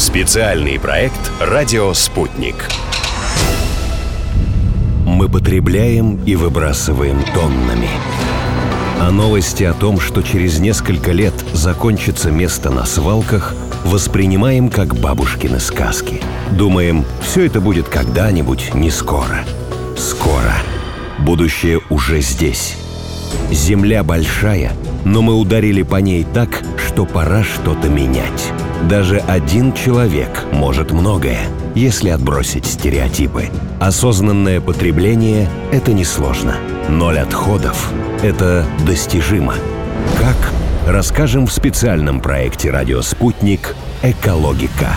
Специальный проект «Радио Спутник». Мы потребляем и выбрасываем тоннами. А новости о том, что через несколько лет закончится место на свалках, воспринимаем как бабушкины сказки. Думаем, все это будет когда-нибудь, не скоро. Скоро. Будущее уже здесь. Земля большая, но мы ударили по ней так, что пора что-то менять. Даже один человек может многое, если отбросить стереотипы. Осознанное потребление – это несложно. Ноль отходов – это достижимо. Как? Расскажем в специальном проекте «Радио Спутник. Экологика».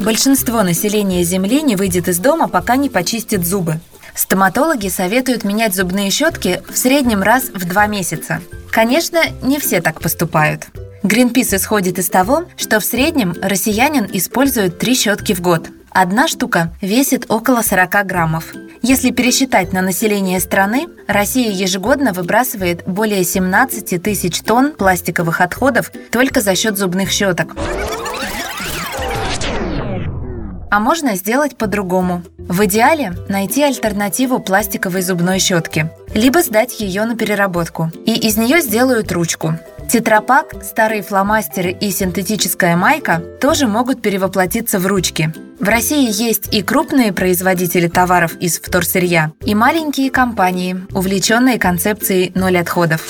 Большинство населения Земли не выйдет из дома, пока не почистит зубы. Стоматологи советуют менять зубные щетки в среднем раз в два месяца. Конечно, не все так поступают. Greenpeace исходит из того, что в среднем россиянин использует три щетки в год. Одна штука весит около 40 граммов. Если пересчитать на население страны, Россия ежегодно выбрасывает более 17 тысяч тонн пластиковых отходов только за счет зубных щеток. А можно сделать по-другому. В идеале найти альтернативу пластиковой зубной щетке, либо сдать ее на переработку. И из нее сделают ручку. Тетрапак, старые фломастеры и синтетическая майка тоже могут перевоплотиться в ручки. В России есть и крупные производители товаров из вторсырья, и маленькие компании, увлеченные концепцией «ноль отходов».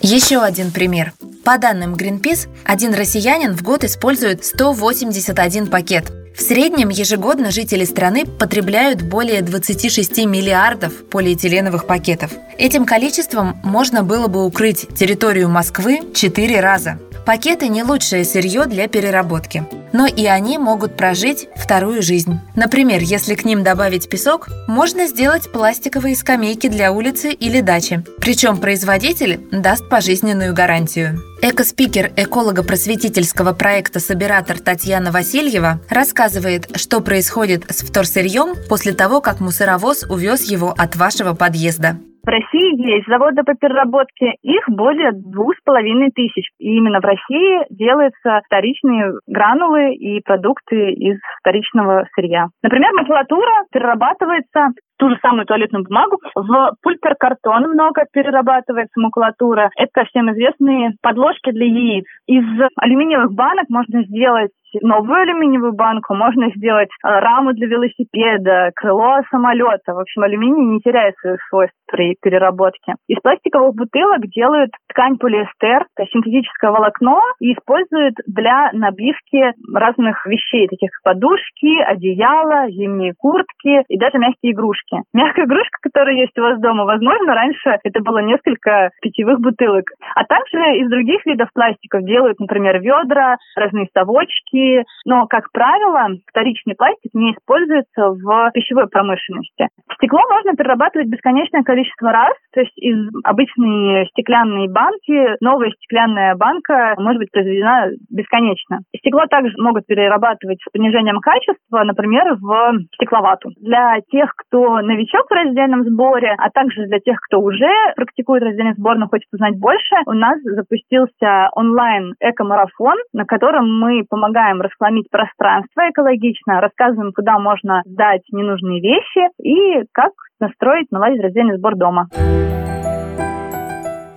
Еще один пример. По данным Greenpeace, один россиянин в год использует 181 пакет. В среднем ежегодно жители страны потребляют более 26 миллиардов полиэтиленовых пакетов. Этим количеством можно было бы укрыть территорию Москвы 4 раза. Пакеты не лучшее сырье для переработки, но и они могут прожить вторую жизнь. Например, если к ним добавить песок, можно сделать пластиковые скамейки для улицы или дачи. Причем производитель даст пожизненную гарантию. Экоспикер эколого-просветительского проекта «Собиратор» Татьяна Васильева рассказывает, что происходит с вторсырьем после того, как мусоровоз увез его от вашего подъезда. В России есть заводы по переработке, их более двух с половиной тысяч. И именно в России делаются вторичные гранулы и продукты из вторичного сырья. Например, макулатура перерабатывается ту же самую туалетную бумагу. В пульперкартон много перерабатывается макулатура. Это всем известные подложки для яиц. Из алюминиевых банок можно сделать новую алюминиевую банку, можно сделать э, раму для велосипеда, крыло самолета. В общем, алюминий не теряет своих свойств при переработке. Из пластиковых бутылок делают ткань полиэстер, синтетическое волокно, и используют для набивки разных вещей, таких как подушки, одеяла, зимние куртки и даже мягкие игрушки. Мягкая игрушка, которая есть у вас дома, возможно, раньше это было несколько питьевых бутылок. А также из других видов пластиков делают, например, ведра, разные совочки. Но, как правило, вторичный пластик не используется в пищевой промышленности. Стекло можно перерабатывать бесконечное количество раз, то есть из обычной стеклянной банки новая стеклянная банка может быть произведена бесконечно. Стекло также могут перерабатывать с понижением качества, например, в стекловату. Для тех, кто новичок в раздельном сборе, а также для тех, кто уже практикует раздельный сбор, но хочет узнать больше, у нас запустился онлайн эко-марафон, на котором мы помогаем расхламить пространство экологично, рассказываем, куда можно сдать ненужные вещи и как настроить, наладить раздельный сбор дома.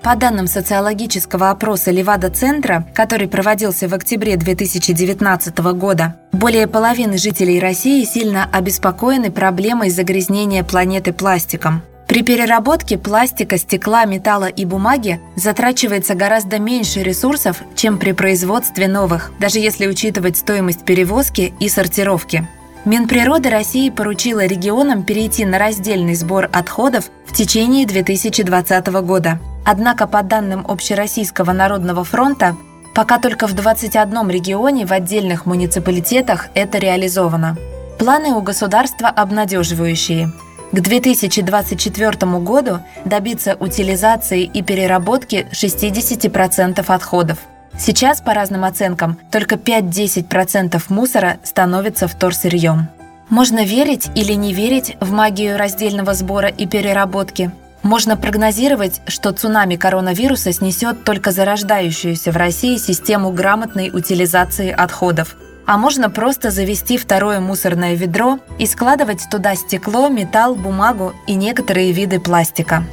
По данным социологического опроса Левада-центра, который проводился в октябре 2019 года, более половины жителей России сильно обеспокоены проблемой загрязнения планеты пластиком. При переработке пластика, стекла, металла и бумаги затрачивается гораздо меньше ресурсов, чем при производстве новых, даже если учитывать стоимость перевозки и сортировки. Минприроды России поручила регионам перейти на раздельный сбор отходов в течение 2020 года. Однако, по данным Общероссийского народного фронта, пока только в 21 регионе в отдельных муниципалитетах это реализовано. Планы у государства обнадеживающие. К 2024 году добиться утилизации и переработки 60% отходов – Сейчас, по разным оценкам, только 5-10% мусора становится вторсырьем. Можно верить или не верить в магию раздельного сбора и переработки. Можно прогнозировать, что цунами коронавируса снесет только зарождающуюся в России систему грамотной утилизации отходов. А можно просто завести второе мусорное ведро и складывать туда стекло, металл, бумагу и некоторые виды пластика.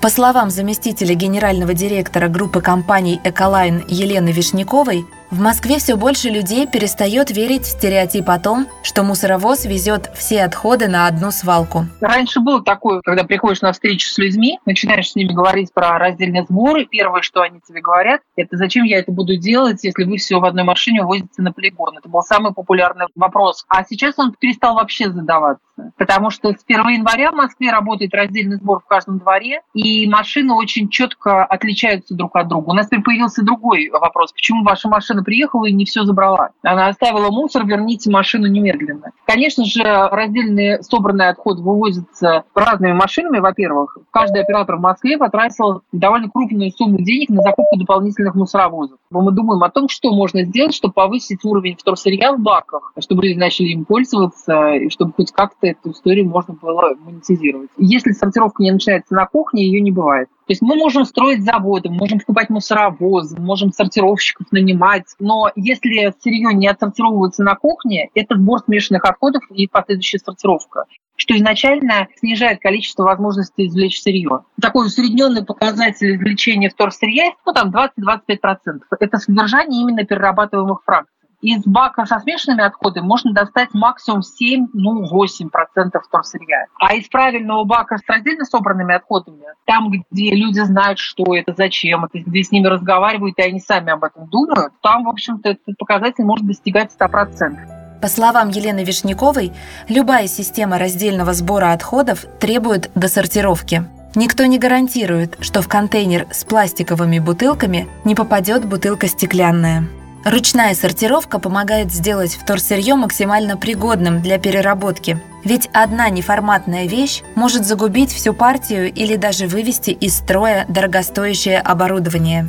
По словам заместителя генерального директора группы компаний «Эколайн» Елены Вишняковой, в Москве все больше людей перестает верить в стереотип о том, что мусоровоз везет все отходы на одну свалку. Раньше было такое, когда приходишь на встречу с людьми, начинаешь с ними говорить про раздельные сборы, первое, что они тебе говорят, это зачем я это буду делать, если вы все в одной машине увозите на полигон. Это был самый популярный вопрос. А сейчас он перестал вообще задаваться. Потому что с 1 января в Москве работает раздельный сбор в каждом дворе, и машины очень четко отличаются друг от друга. У нас теперь появился другой вопрос. Почему ваша машина машина приехала и не все забрала. Она оставила мусор, верните машину немедленно. Конечно же, раздельные собранные отходы вывозятся разными машинами, во-первых. Каждый оператор в Москве потратил довольно крупную сумму денег на закупку дополнительных мусоровозов. Мы думаем о том, что можно сделать, чтобы повысить уровень вторсырья в баках, чтобы люди начали им пользоваться, и чтобы хоть как-то эту историю можно было монетизировать. Если сортировка не начинается на кухне, ее не бывает. То есть мы можем строить заводы, можем покупать мусоровозы, можем сортировщиков нанимать, но если сырье не отсортировывается на кухне, это сбор смешанных отходов и последующая сортировка что изначально снижает количество возможностей извлечь сырье. Такой усредненный показатель извлечения вторсырья, ну там 20-25%. Это содержание именно перерабатываемых фракций из бака со смешанными отходами можно достать максимум 7, ну 8 процентов вторсырья. А из правильного бака с раздельно собранными отходами, там, где люди знают, что это, зачем, это, где с ними разговаривают, и они сами об этом думают, там, в общем-то, этот показатель может достигать 100%. По словам Елены Вишняковой, любая система раздельного сбора отходов требует досортировки. Никто не гарантирует, что в контейнер с пластиковыми бутылками не попадет бутылка стеклянная. Ручная сортировка помогает сделать вторсырье максимально пригодным для переработки. Ведь одна неформатная вещь может загубить всю партию или даже вывести из строя дорогостоящее оборудование.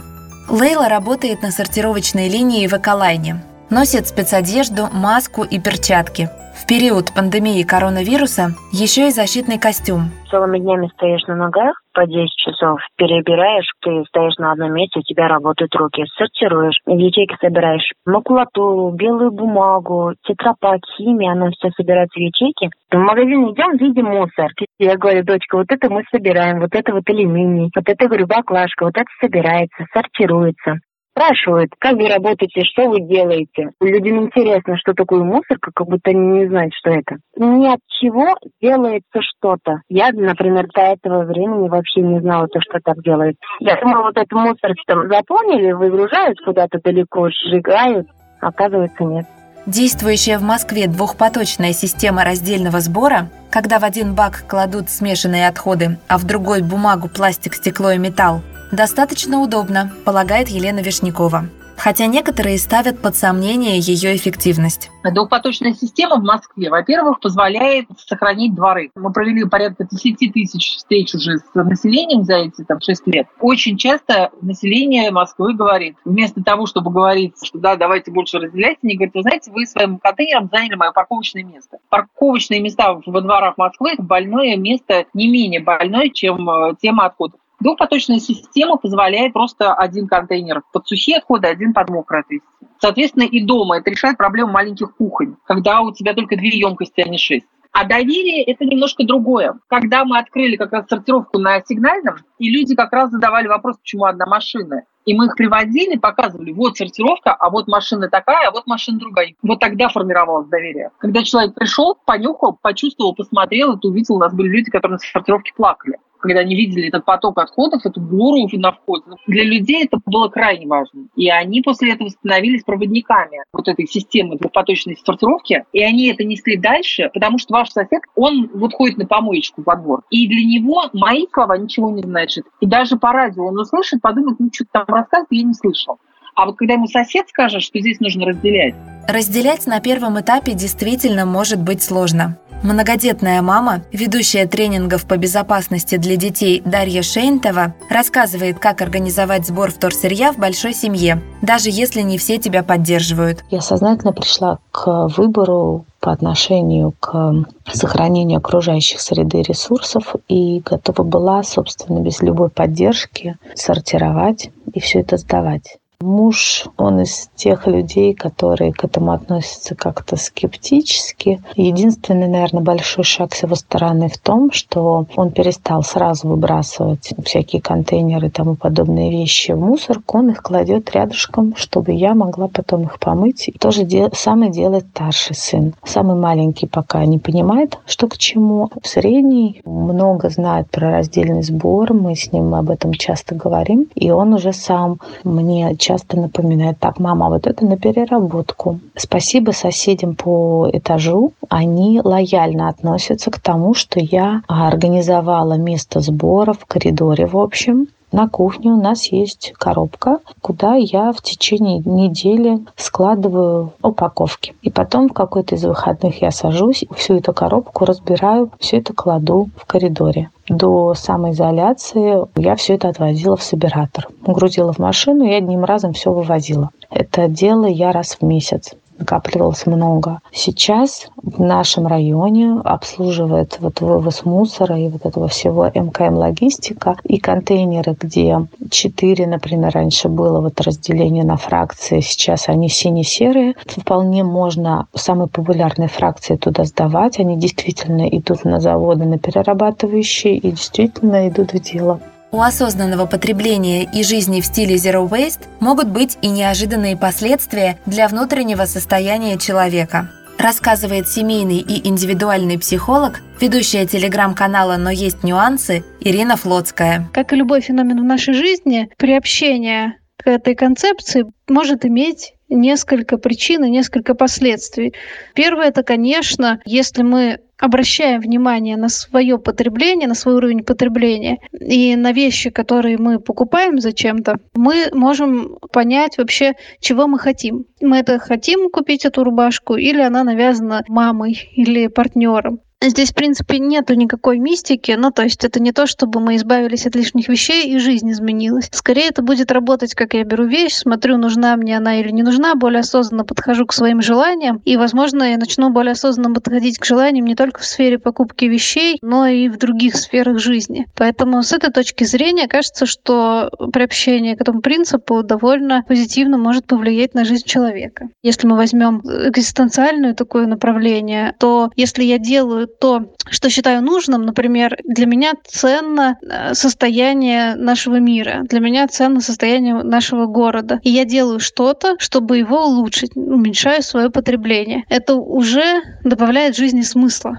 Лейла работает на сортировочной линии в Эколайне. Носит спецодежду, маску и перчатки – в период пандемии коронавируса еще и защитный костюм. Целыми днями стоишь на ногах, по 10 часов перебираешь, ты стоишь на одном месте, у тебя работают руки, сортируешь, ячейки собираешь макулатуру, белую бумагу, тетрапак, химия, она все собирается в ячейки. В магазин идем, видим мусор. Я говорю, дочка, вот это мы собираем, вот это вот алюминий, вот это, говорю, баклажка, вот это собирается, сортируется спрашивают, как вы работаете, что вы делаете. Людям интересно, что такое мусорка, как будто они не знают, что это. Ни от чего делается что-то. Я, например, до этого времени вообще не знала, то, что так делают. Я думала, вот этот мусор там заполнили, выгружают куда-то далеко, сжигают. Оказывается, нет. Действующая в Москве двухпоточная система раздельного сбора, когда в один бак кладут смешанные отходы, а в другой бумагу, пластик, стекло и металл, Достаточно удобно, полагает Елена Вишнякова хотя некоторые ставят под сомнение ее эффективность. Двухпоточная система в Москве, во-первых, позволяет сохранить дворы. Мы провели порядка 10 тысяч встреч уже с населением за эти там, 6 лет. Очень часто население Москвы говорит, вместо того, чтобы говорить, что да, давайте больше разделять, они говорят, вы знаете, вы своим контейнером заняли мое парковочное место. Парковочные места во дворах Москвы – больное место, не менее больное, чем э, тема отходов. Двухпоточная система позволяет просто один контейнер под сухие отходы, один под мокрые отвести. Соответственно, и дома это решает проблему маленьких кухонь, когда у тебя только две емкости, а не шесть. А доверие – это немножко другое. Когда мы открыли как раз сортировку на сигнальном, и люди как раз задавали вопрос, почему одна машина. И мы их приводили, показывали, вот сортировка, а вот машина такая, а вот машина другая. Вот тогда формировалось доверие. Когда человек пришел, понюхал, почувствовал, посмотрел, это увидел, у нас были люди, которые на сортировке плакали когда они видели этот поток отходов, эту гору на вход. Для людей это было крайне важно. И они после этого становились проводниками вот этой системы двухпоточной сортировки, и они это несли дальше, потому что ваш сосед, он вот ходит на помоечку во двор. И для него мои слова ничего не значат. И даже по радио он услышит, подумает, ну что-то там рассказывает, я не слышал. А вот когда ему сосед скажет, что здесь нужно разделять. Разделять на первом этапе действительно может быть сложно. Многодетная мама, ведущая тренингов по безопасности для детей Дарья Шейнтова, рассказывает, как организовать сбор вторсырья в большой семье, даже если не все тебя поддерживают. Я сознательно пришла к выбору по отношению к сохранению окружающих среды и ресурсов и готова была, собственно, без любой поддержки сортировать и все это сдавать. Муж, он из тех людей, которые к этому относятся как-то скептически. Единственный, наверное, большой шаг с его стороны в том, что он перестал сразу выбрасывать всякие контейнеры и тому подобные вещи в мусорку, он их кладет рядышком, чтобы я могла потом их помыть. И тоже дел... самое делает старший сын. Самый маленький пока не понимает, что к чему. Средний много знает про раздельный сбор, мы с ним об этом часто говорим, и он уже сам мне часто часто напоминает, так, мама, вот это на переработку. Спасибо соседям по этажу, они лояльно относятся к тому, что я организовала место сбора в коридоре, в общем, на кухне у нас есть коробка, куда я в течение недели складываю упаковки. И потом в какой-то из выходных я сажусь, всю эту коробку разбираю, все это кладу в коридоре. До самоизоляции я все это отвозила в собиратор. Грузила в машину и одним разом все вывозила. Это делала я раз в месяц накапливалось много. Сейчас в нашем районе обслуживает вот вывоз мусора и вот этого всего МКМ логистика и контейнеры, где четыре, например, раньше было вот разделение на фракции, сейчас они сине-серые. Вполне можно самые популярные фракции туда сдавать. Они действительно идут на заводы, на перерабатывающие и действительно идут в дело. У осознанного потребления и жизни в стиле Zero Waste могут быть и неожиданные последствия для внутреннего состояния человека рассказывает семейный и индивидуальный психолог, ведущая телеграм-канала «Но есть нюансы» Ирина Флотская. Как и любой феномен в нашей жизни, приобщение к этой концепции может иметь несколько причин и несколько последствий. Первое – это, конечно, если мы обращаем внимание на свое потребление, на свой уровень потребления и на вещи, которые мы покупаем зачем-то, мы можем понять вообще, чего мы хотим. Мы это хотим купить эту рубашку или она навязана мамой или партнером. Здесь, в принципе, нету никакой мистики, ну, то есть это не то, чтобы мы избавились от лишних вещей и жизнь изменилась. Скорее это будет работать, как я беру вещь, смотрю, нужна мне она или не нужна, более осознанно подхожу к своим желаниям, и, возможно, я начну более осознанно подходить к желаниям не только в сфере покупки вещей, но и в других сферах жизни. Поэтому с этой точки зрения кажется, что приобщение к этому принципу довольно позитивно может повлиять на жизнь человека. Если мы возьмем экзистенциальное такое направление, то если я делаю то, что считаю нужным. Например, для меня ценно э, состояние нашего мира, для меня ценно состояние нашего города. И я делаю что-то, чтобы его улучшить, уменьшаю свое потребление. Это уже добавляет жизни смысла.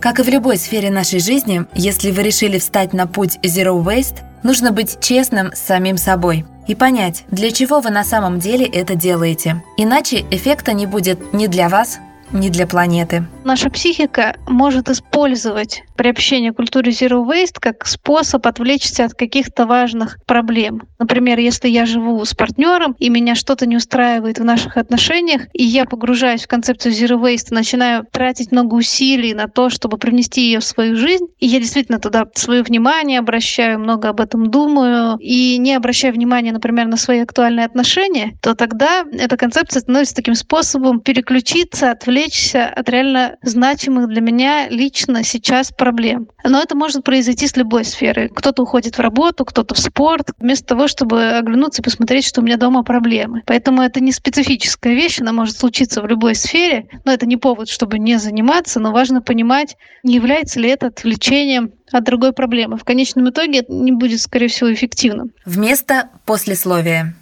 Как и в любой сфере нашей жизни, если вы решили встать на путь Zero Waste, нужно быть честным с самим собой и понять, для чего вы на самом деле это делаете. Иначе эффекта не будет ни для вас, ни для планеты. Наша психика может использовать приобщение к культуре Zero Waste как способ отвлечься от каких-то важных проблем. Например, если я живу с партнером, и меня что-то не устраивает в наших отношениях, и я погружаюсь в концепцию Zero Waste, начинаю тратить много усилий на то, чтобы привнести ее в свою жизнь, и я действительно туда свое внимание обращаю, много об этом думаю, и не обращаю внимания, например, на свои актуальные отношения, то тогда эта концепция становится таким способом переключиться, отвлечься от реально значимых для меня лично сейчас проблем. Но это может произойти с любой сферы. Кто-то уходит в работу, кто-то в спорт, вместо того, чтобы оглянуться и посмотреть, что у меня дома проблемы. Поэтому это не специфическая вещь, она может случиться в любой сфере, но это не повод, чтобы не заниматься, но важно понимать, не является ли это отвлечением от другой проблемы. В конечном итоге это не будет, скорее всего, эффективным. Вместо послесловия.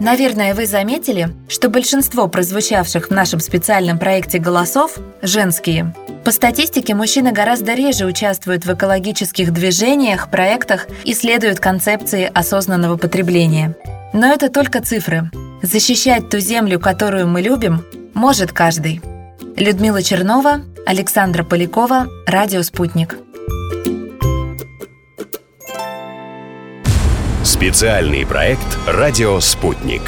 Наверное, вы заметили, что большинство прозвучавших в нашем специальном проекте голосов – женские. По статистике, мужчины гораздо реже участвуют в экологических движениях, проектах и следуют концепции осознанного потребления. Но это только цифры. Защищать ту землю, которую мы любим, может каждый. Людмила Чернова, Александра Полякова, Радио «Спутник». Специальный проект «Радио Спутник».